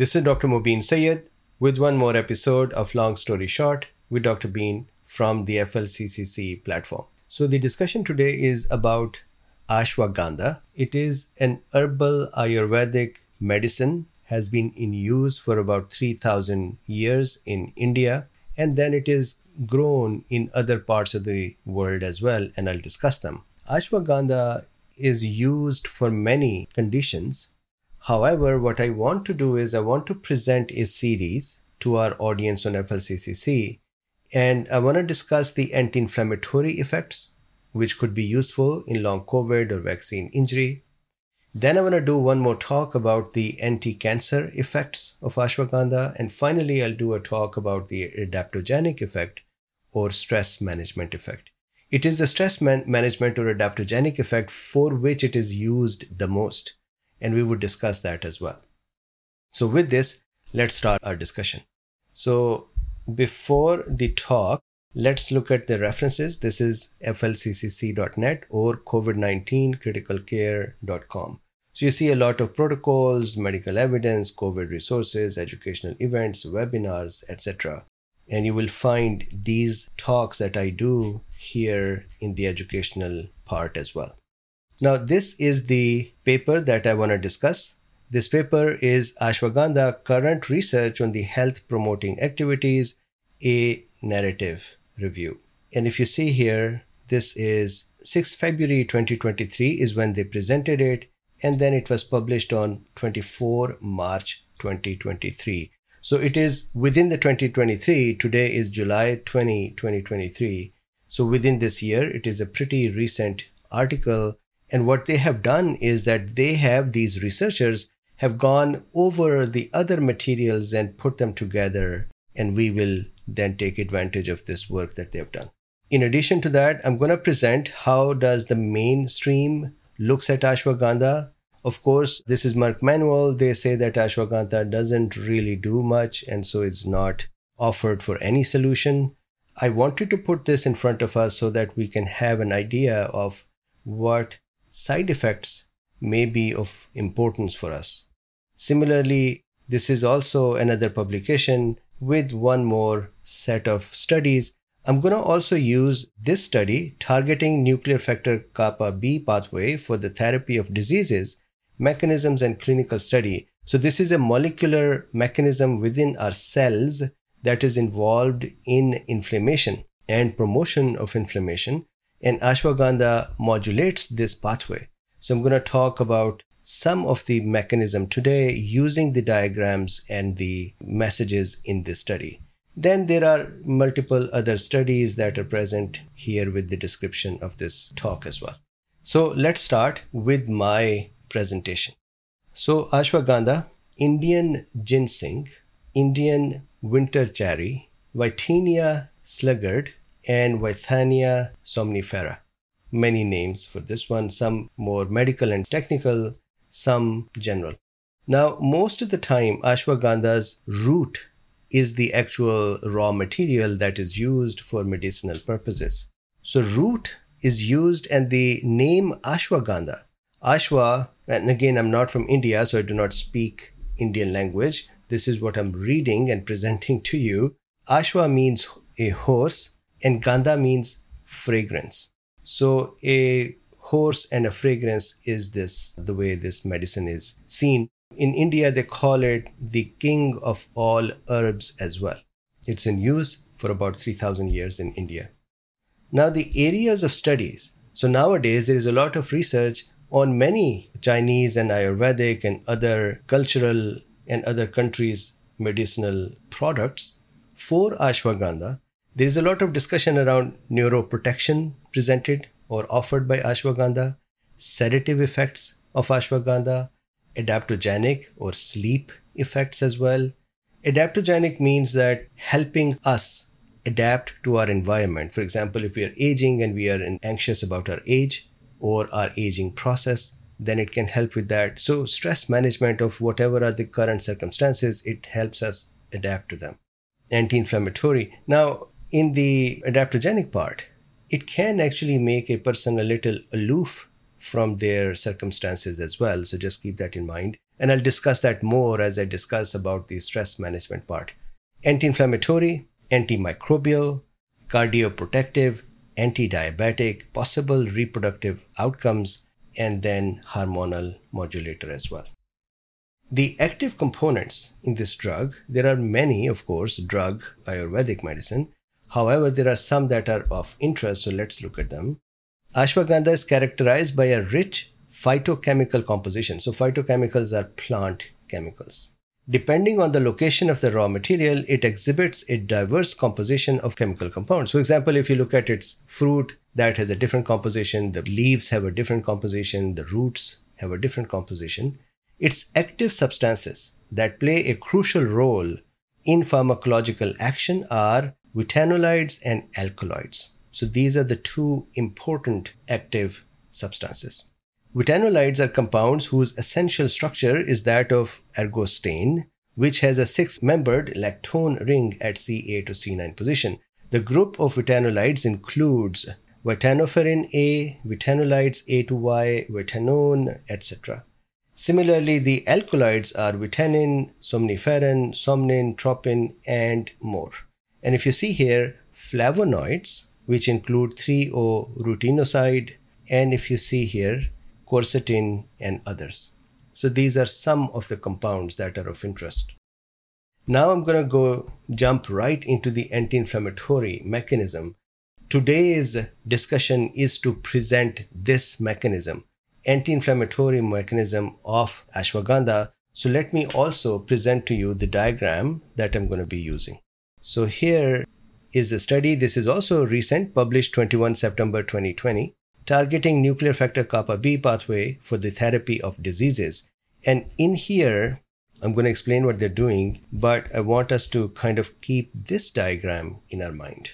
This is Dr. Mobeen Syed with one more episode of Long Story Short with Dr. Been from the FLCCC platform. So, the discussion today is about ashwagandha. It is an herbal Ayurvedic medicine, has been in use for about 3000 years in India, and then it is grown in other parts of the world as well, and I'll discuss them. Ashwagandha is used for many conditions. However, what I want to do is I want to present a series to our audience on FLCCC, and I want to discuss the anti inflammatory effects, which could be useful in long COVID or vaccine injury. Then I want to do one more talk about the anti cancer effects of ashwagandha. And finally, I'll do a talk about the adaptogenic effect or stress management effect. It is the stress man- management or adaptogenic effect for which it is used the most. And we would discuss that as well. So, with this, let's start our discussion. So, before the talk, let's look at the references. This is flccc.net or covid19criticalcare.com. So, you see a lot of protocols, medical evidence, COVID resources, educational events, webinars, etc and you will find these talks that I do here in the educational part as well. Now, this is the paper that I want to discuss. This paper is Ashwagandha Current Research on the Health Promoting Activities, a narrative review. And if you see here, this is 6 February 2023 is when they presented it, and then it was published on 24 March 2023. So it is within the 2023. Today is July 20, 2023. So within this year, it is a pretty recent article. And what they have done is that they have these researchers have gone over the other materials and put them together. And we will then take advantage of this work that they have done. In addition to that, I'm going to present how does the mainstream looks at ashwagandha of course, this is Merck Manual. They say that ashwagandha doesn't really do much, and so it's not offered for any solution. I wanted to put this in front of us so that we can have an idea of what side effects may be of importance for us. Similarly, this is also another publication with one more set of studies. I'm going to also use this study targeting nuclear factor kappa B pathway for the therapy of diseases mechanisms and clinical study. So, this is a molecular mechanism within our cells that is involved in inflammation and promotion of inflammation. And ashwagandha modulates this pathway. So, I'm going to talk about some of the mechanism today using the diagrams and the messages in this study. Then there are multiple other studies that are present here with the description of this talk as well. So let's start with my presentation. So, ashwagandha, Indian ginseng, Indian winter cherry, Withania sluggard, and Withania somnifera. Many names for this one, some more medical and technical, some general. Now, most of the time, ashwagandha's root is the actual raw material that is used for medicinal purposes. So, root is used, and the name ashwagandha, ashwa and again, I'm not from India, so I do not speak Indian language. This is what I'm reading and presenting to you. Ashwa means a horse, and Gandha means fragrance. So, a horse and a fragrance is this the way this medicine is seen. In India, they call it the king of all herbs as well. It's in use for about 3000 years in India. Now, the areas of studies. So, nowadays, there is a lot of research on many Chinese and Ayurvedic and other cultural and other countries' medicinal products for ashwagandha. There is a lot of discussion around neuroprotection presented or offered by ashwagandha, sedative effects of ashwagandha, adaptogenic or sleep effects as well. Adaptogenic means that helping us adapt to our environment. For example, if we are aging and we are anxious about our age, or our aging process, then it can help with that. So, stress management of whatever are the current circumstances, it helps us adapt to them. Anti inflammatory. Now, in the adaptogenic part, it can actually make a person a little aloof from their circumstances as well. So, just keep that in mind. And I'll discuss that more as I discuss about the stress management part. Anti inflammatory, antimicrobial, cardioprotective, anti diabetic, possible reproductive outcomes, and then hormonal modulator as well. The active components in this drug, there are many, of course, drug Ayurvedic medicine. However, there are some that are of interest, so let's look at them. Ashwagandha is characterized by a rich phytochemical composition. So, phytochemicals are plant chemicals. Depending on the location of the raw material, it exhibits a diverse composition of chemical compounds. For example, if you look at its fruit, that has a different composition, the leaves have a different composition, the roots have a different composition. Its active substances that play a crucial role in pharmacological action are withanolides and alkaloids. So these are the two important active substances. Withanolides are compounds whose essential structure is that of ergostane, which has a six membered lactone ring at C8 to C9 position. The group of withanolides includes withaferin A, withanolides A to Y, withanone, etc. Similarly, the alkaloids are withanine, somniferin, somnin, tropin, and more. And if you see here, flavonoids, which include 3-O-rutinoside, and if you see here, quercetin and others. So these are some of the compounds that are of interest. Now I'm going to go jump right into the anti-inflammatory mechanism. Today's discussion is to present this mechanism anti-inflammatory mechanism of ashwagandha. So let me also present to you the diagram that I'm going to be using. So here is the study. This is also recent, published 21 September 2020, targeting nuclear factor kappa B pathway for the therapy of diseases. And in here, I'm going to explain what they're doing, but I want us to kind of keep this diagram in our mind.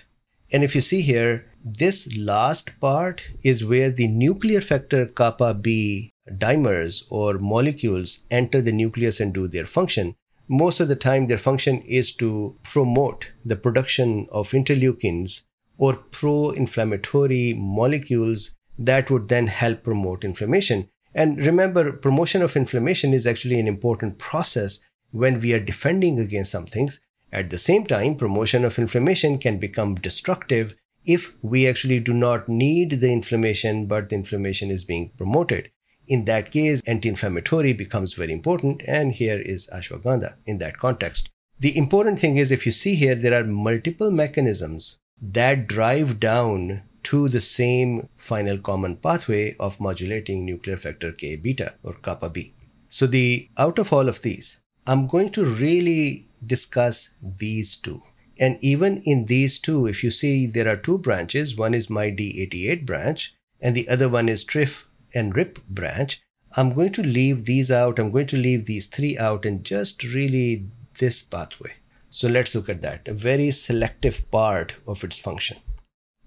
And if you see here, this last part is where the nuclear factor kappa B dimers or molecules enter the nucleus and do their function. Most of the time, their function is to promote the production of interleukins or pro inflammatory molecules that would then help promote inflammation. And remember, promotion of inflammation is actually an important process when we are defending against some things. At the same time, promotion of inflammation can become destructive if we actually do not need the inflammation, but the inflammation is being promoted. In that case, anti inflammatory becomes very important, and here is ashwagandha in that context. The important thing is if you see here, there are multiple mechanisms that drive down to the same final common pathway of modulating nuclear factor K beta or kappa B. So, the out of all of these, I'm going to really discuss these two. And even in these two, if you see there are two branches, one is MyD88 branch and the other one is TRIF and RIP branch. I'm going to leave these out. I'm going to leave these three out and just really this pathway. So let's look at that, a very selective part of its function.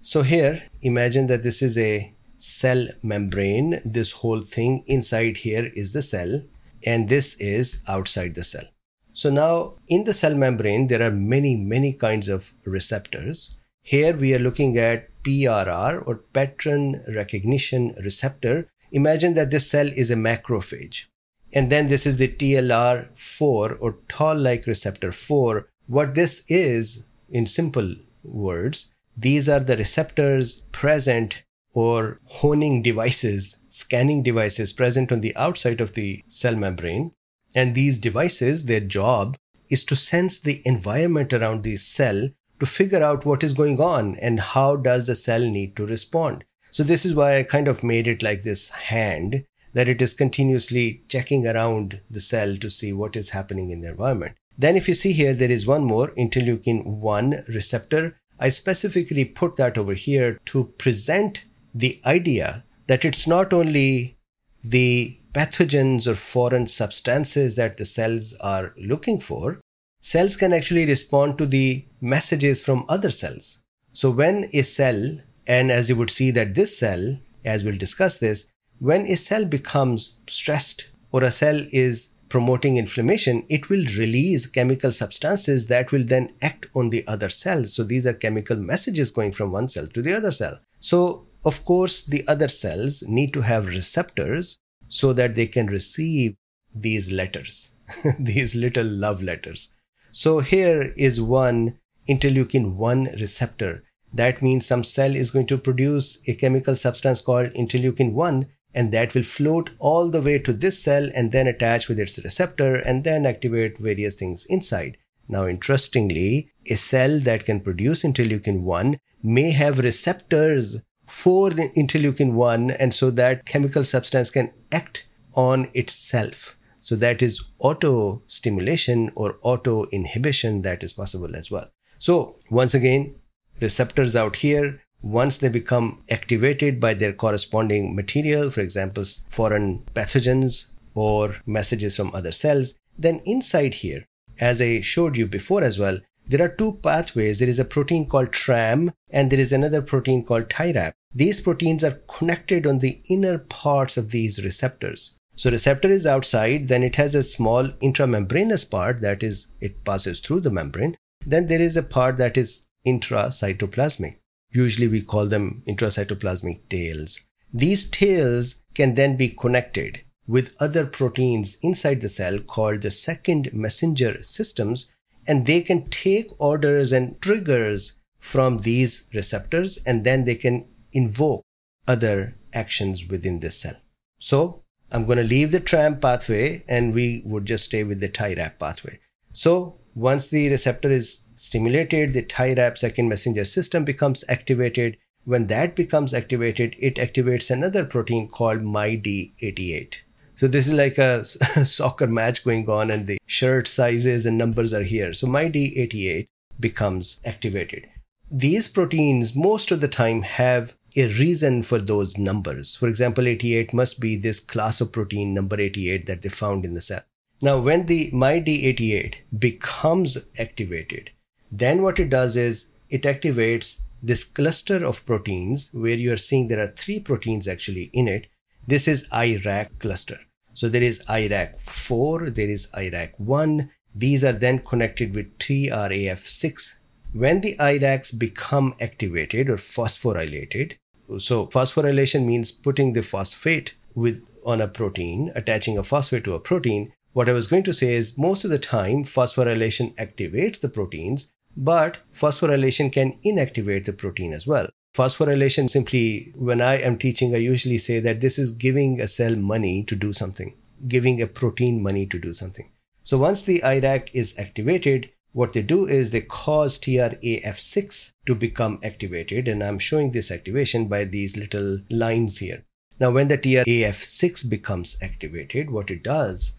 So here, imagine that this is a cell membrane. This whole thing inside here is the cell and this is outside the cell. So now in the cell membrane, there are many, many kinds of receptors. Here we are looking at PRR or pattern recognition receptor. Imagine that this cell is a macrophage. And then this is the TLR4 or toll like receptor 4. What this is, in simple words, these are the receptors present or honing devices, scanning devices present on the outside of the cell membrane and these devices, their job is to sense the environment around the cell to figure out what is going on and how does the cell need to respond. So this is why I kind of made it like this hand that it is continuously checking around the cell to see what is happening in the environment. Then if you see here, there is one more interleukin 1 receptor. I specifically put that over here to present the idea that it's not only the pathogens or foreign substances that the cells are looking for, cells can actually respond to the messages from other cells. So when a cell, and as you would see that this cell, as we'll discuss this, when a cell becomes stressed or a cell is promoting inflammation, it will release chemical substances that will then act on the other cells. So these are chemical messages going from one cell to the other cell. So of course, the other cells need to have receptors so that they can receive these letters, these little love letters. So here is one interleukin 1 receptor. That means some cell is going to produce a chemical substance called interleukin 1 and that will float all the way to this cell and then attach with its receptor and then activate various things inside. Now, interestingly, a cell that can produce interleukin 1 may have receptors for the interleukin 1, and so that chemical substance can act on itself. So, that is auto stimulation or auto inhibition that is possible as well. So, once again, receptors out here, once they become activated by their corresponding material, for example, foreign pathogens or messages from other cells, then inside here, as I showed you before as well, there are two pathways. There is a protein called TRAM and there is another protein called TIRAP. These proteins are connected on the inner parts of these receptors. So receptor is outside, then it has a small intramembranous part that is it passes through the membrane. Then there is a part that is intracytoplasmic. Usually we call them intracytoplasmic tails. These tails can then be connected with other proteins inside the cell called the second messenger systems, and they can take orders and triggers from these receptors, and then they can invoke other actions within this cell. So I'm going to leave the TRAM pathway and we would just stay with the TIRAP pathway. So once the receptor is stimulated, the TIRAP second messenger system becomes activated. When that becomes activated, it activates another protein called MyD88. So this is like a soccer match going on, and the shirt sizes and numbers are here. So MyD88 becomes activated. These proteins, most of the time, have a reason for those numbers. For example, 88 must be this class of protein, number 88, that they found in the cell. Now, when the MyD88 becomes activated, then what it does is it activates this cluster of proteins where you are seeing there are three proteins actually in it. This is IRAK cluster. So there is IRAK4, there is IRAK1. These are then connected with TRAF6. When the IRAKs become activated or phosphorylated, so phosphorylation means putting the phosphate with on a protein, attaching a phosphate to a protein. What I was going to say is most of the time phosphorylation activates the proteins, but phosphorylation can inactivate the protein as well. Phosphorylation simply, when I am teaching, I usually say that this is giving a cell money to do something, giving a protein money to do something. So once the IRAK is activated, what they do is they cause TRAF6 to become activated. And I'm showing this activation by these little lines here. Now, when the TRAF6 becomes activated, what it does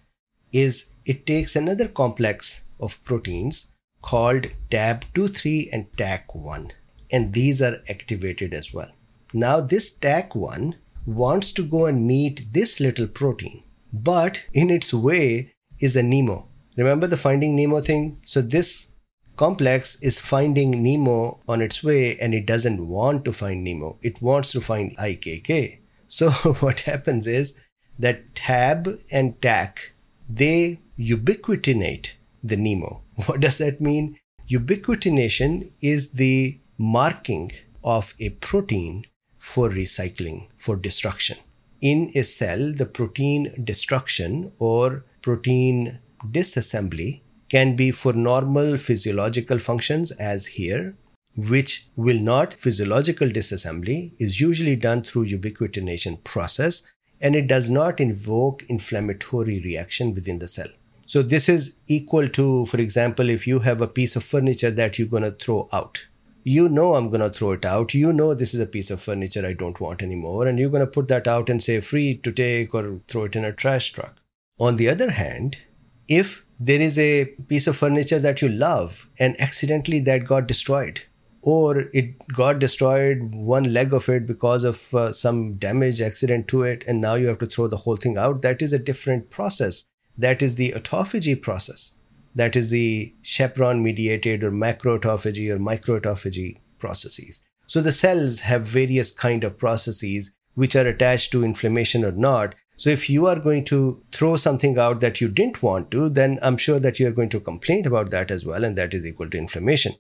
is it takes another complex of proteins called TAB23 and TAK1 and these are activated as well. Now, this TAK1 wants to go and meet this little protein, but in its way is a Nemo. Remember the finding Nemo thing? So, this complex is finding Nemo on its way and it doesn't want to find Nemo, it wants to find IKK. So, what happens is that TAB and TAK they ubiquitinate the Nemo. What does that mean? Ubiquitination is the marking of a protein for recycling, for destruction. In a cell, the protein destruction or protein disassembly can be for normal physiological functions, as here, which will not physiological disassembly is usually done through ubiquitination process and it does not invoke inflammatory reaction within the cell so this is equal to for example if you have a piece of furniture that you're going to throw out you know I'm going to throw it out. You know this is a piece of furniture I don't want anymore. And you're going to put that out and say free to take or throw it in a trash truck. On the other hand, if there is a piece of furniture that you love and accidentally that got destroyed, or it got destroyed, one leg of it because of uh, some damage, accident to it, and now you have to throw the whole thing out, that is a different process. That is the autophagy process that is the chaperone mediated or macroautophagy or microautophagy processes. So the cells have various kind of processes which are attached to inflammation or not. So if you are going to throw something out that you didn't want to, then I'm sure that you are going to complain about that as well, and that is equal to inflammation.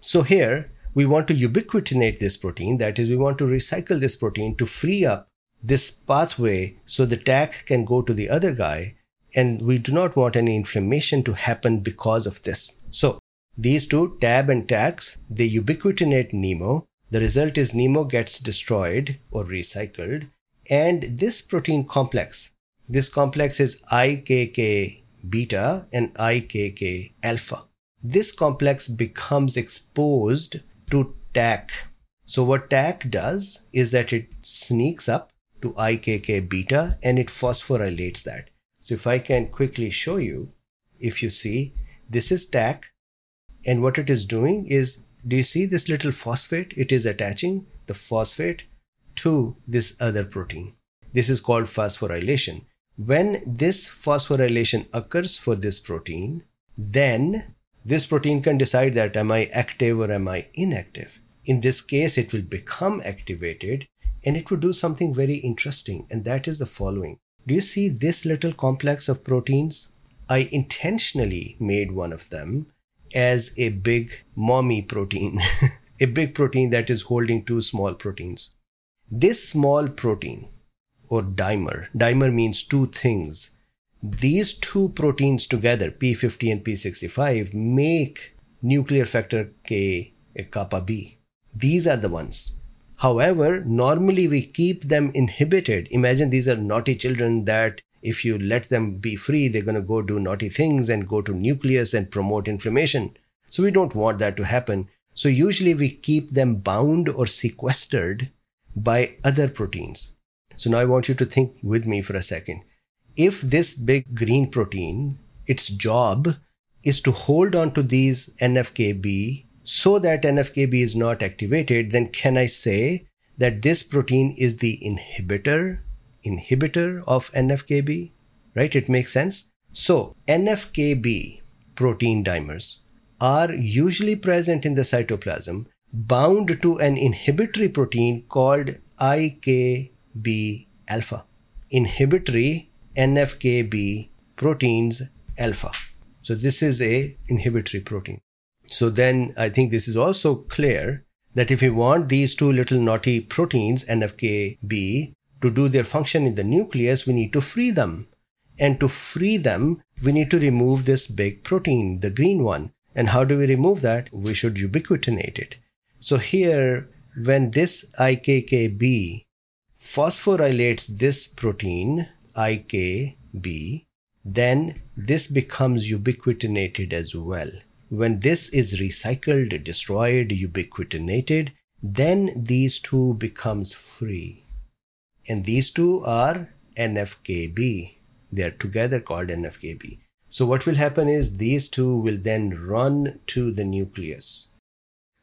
So here we want to ubiquitinate this protein, that is, we want to recycle this protein to free up this pathway so the TAK can go to the other guy And we do not want any inflammation to happen because of this. So these two, TAB and TAK, they ubiquitinate NEMO. The result is NEMO gets destroyed or recycled. And this protein complex, this complex is IKK beta and IKK alpha. This complex becomes exposed to TAK. So what TAK does is that it sneaks up to IKK beta and it phosphorylates that. So if I can quickly show you, if you see, this is TAK and what it is doing is, do you see this little phosphate? It is attaching the phosphate to this other protein. This is called phosphorylation. When this phosphorylation occurs for this protein, then this protein can decide that am I active or am I inactive. In this case, it will become activated and it would do something very interesting, and that is the following. Do you see this little complex of proteins? I intentionally made one of them as a big mommy protein, a big protein that is holding two small proteins. This small protein or dimer, dimer means two things. These two proteins together, P50 and P65, make nuclear factor K a kappa B. These are the ones. However, normally we keep them inhibited. Imagine these are naughty children that if you let them be free, they're going to go do naughty things and go to nucleus and promote inflammation. So we don't want that to happen. So usually we keep them bound or sequestered by other proteins. So now I want you to think with me for a second. If this big green protein, its job is to hold on to these NFKB so that NFKB is not activated, then can I say that this protein is the inhibitor, inhibitor of NFKB? Right? It makes sense. So NFKB protein dimers are usually present in the cytoplasm bound to an inhibitory protein called IKB alpha. Inhibitory NFKB proteins alpha. So this is a inhibitory protein. So then I think this is also clear that if we want these two little naughty proteins, NFKB, to do their function in the nucleus, we need to free them. And to free them, we need to remove this big protein, the green one. And how do we remove that? We should ubiquitinate it. So here, when this IKKB phosphorylates this protein, IKB, then this becomes ubiquitinated as well. When this is recycled, destroyed, ubiquitinated, then these two becomes free. And these two are NFKB. They are together called NFKB. So what will happen is these two will then run to the nucleus.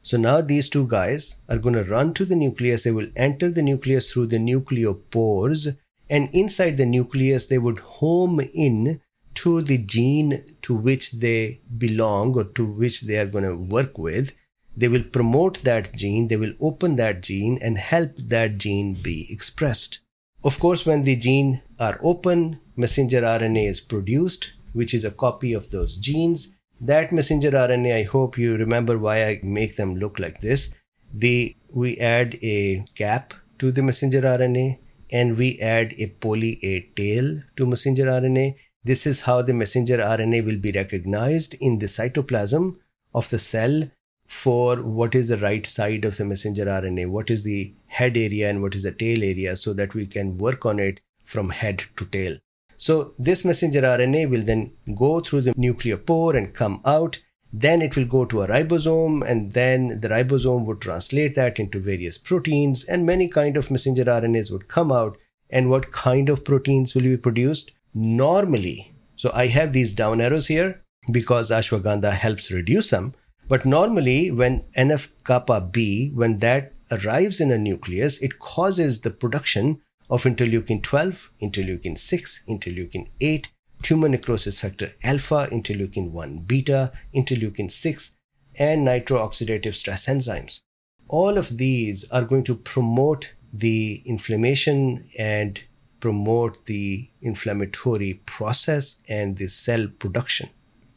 So now these two guys are going to run to the nucleus. They will enter the nucleus through the nucleopores. And inside the nucleus, they would home in to the gene to which they belong or to which they are going to work with, they will promote that gene, they will open that gene and help that gene be expressed. Of course, when the gene are open, messenger RNA is produced, which is a copy of those genes. That messenger RNA, I hope you remember why I make them look like this. The, we add a cap to the messenger RNA and we add a poly A tail to messenger RNA this is how the messenger RNA will be recognized in the cytoplasm of the cell for what is the right side of the messenger RNA, what is the head area and what is the tail area, so that we can work on it from head to tail. So, this messenger RNA will then go through the nucleopore and come out. Then it will go to a ribosome, and then the ribosome would translate that into various proteins, and many kind of messenger RNAs would come out. And what kind of proteins will be produced? Normally, so I have these down arrows here because ashwagandha helps reduce them. But normally, when NF kappa B, when that arrives in a nucleus, it causes the production of interleukin 12, interleukin 6, interleukin 8, tumor necrosis factor alpha, interleukin 1 beta, interleukin 6, and nitrooxidative stress enzymes. All of these are going to promote the inflammation and promote the inflammatory process and the cell production.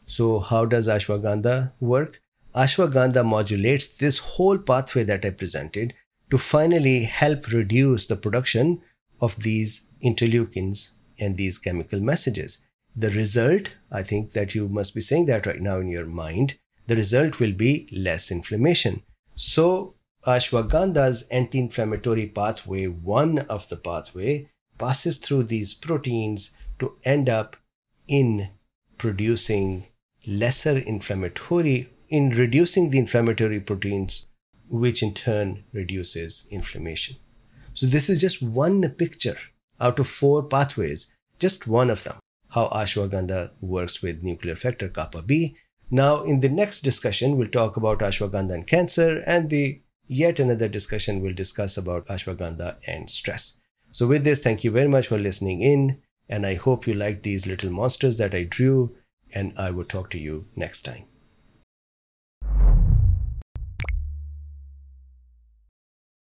So, how does ashwagandha work? Ashwagandha modulates this whole pathway that I presented to finally help reduce the production of these interleukins and these chemical messages. the result, I think that you must be saying that right now in your mind, the result will be less inflammation. So, ashwagandha's anti inflammatory pathway, one of the pathway, passes through these proteins to end up in producing lesser inflammatory, in reducing the inflammatory proteins, which in turn reduces inflammation. So, this is just one picture out of four pathways, just one of them, how ashwagandha works with nuclear factor kappa B. Now, in the next discussion, we'll talk about ashwagandha and cancer, and the yet another discussion we'll discuss about ashwagandha and stress. So, with this, thank you very much for listening in, and I hope you liked these little monsters that I drew, and I will talk to you next time.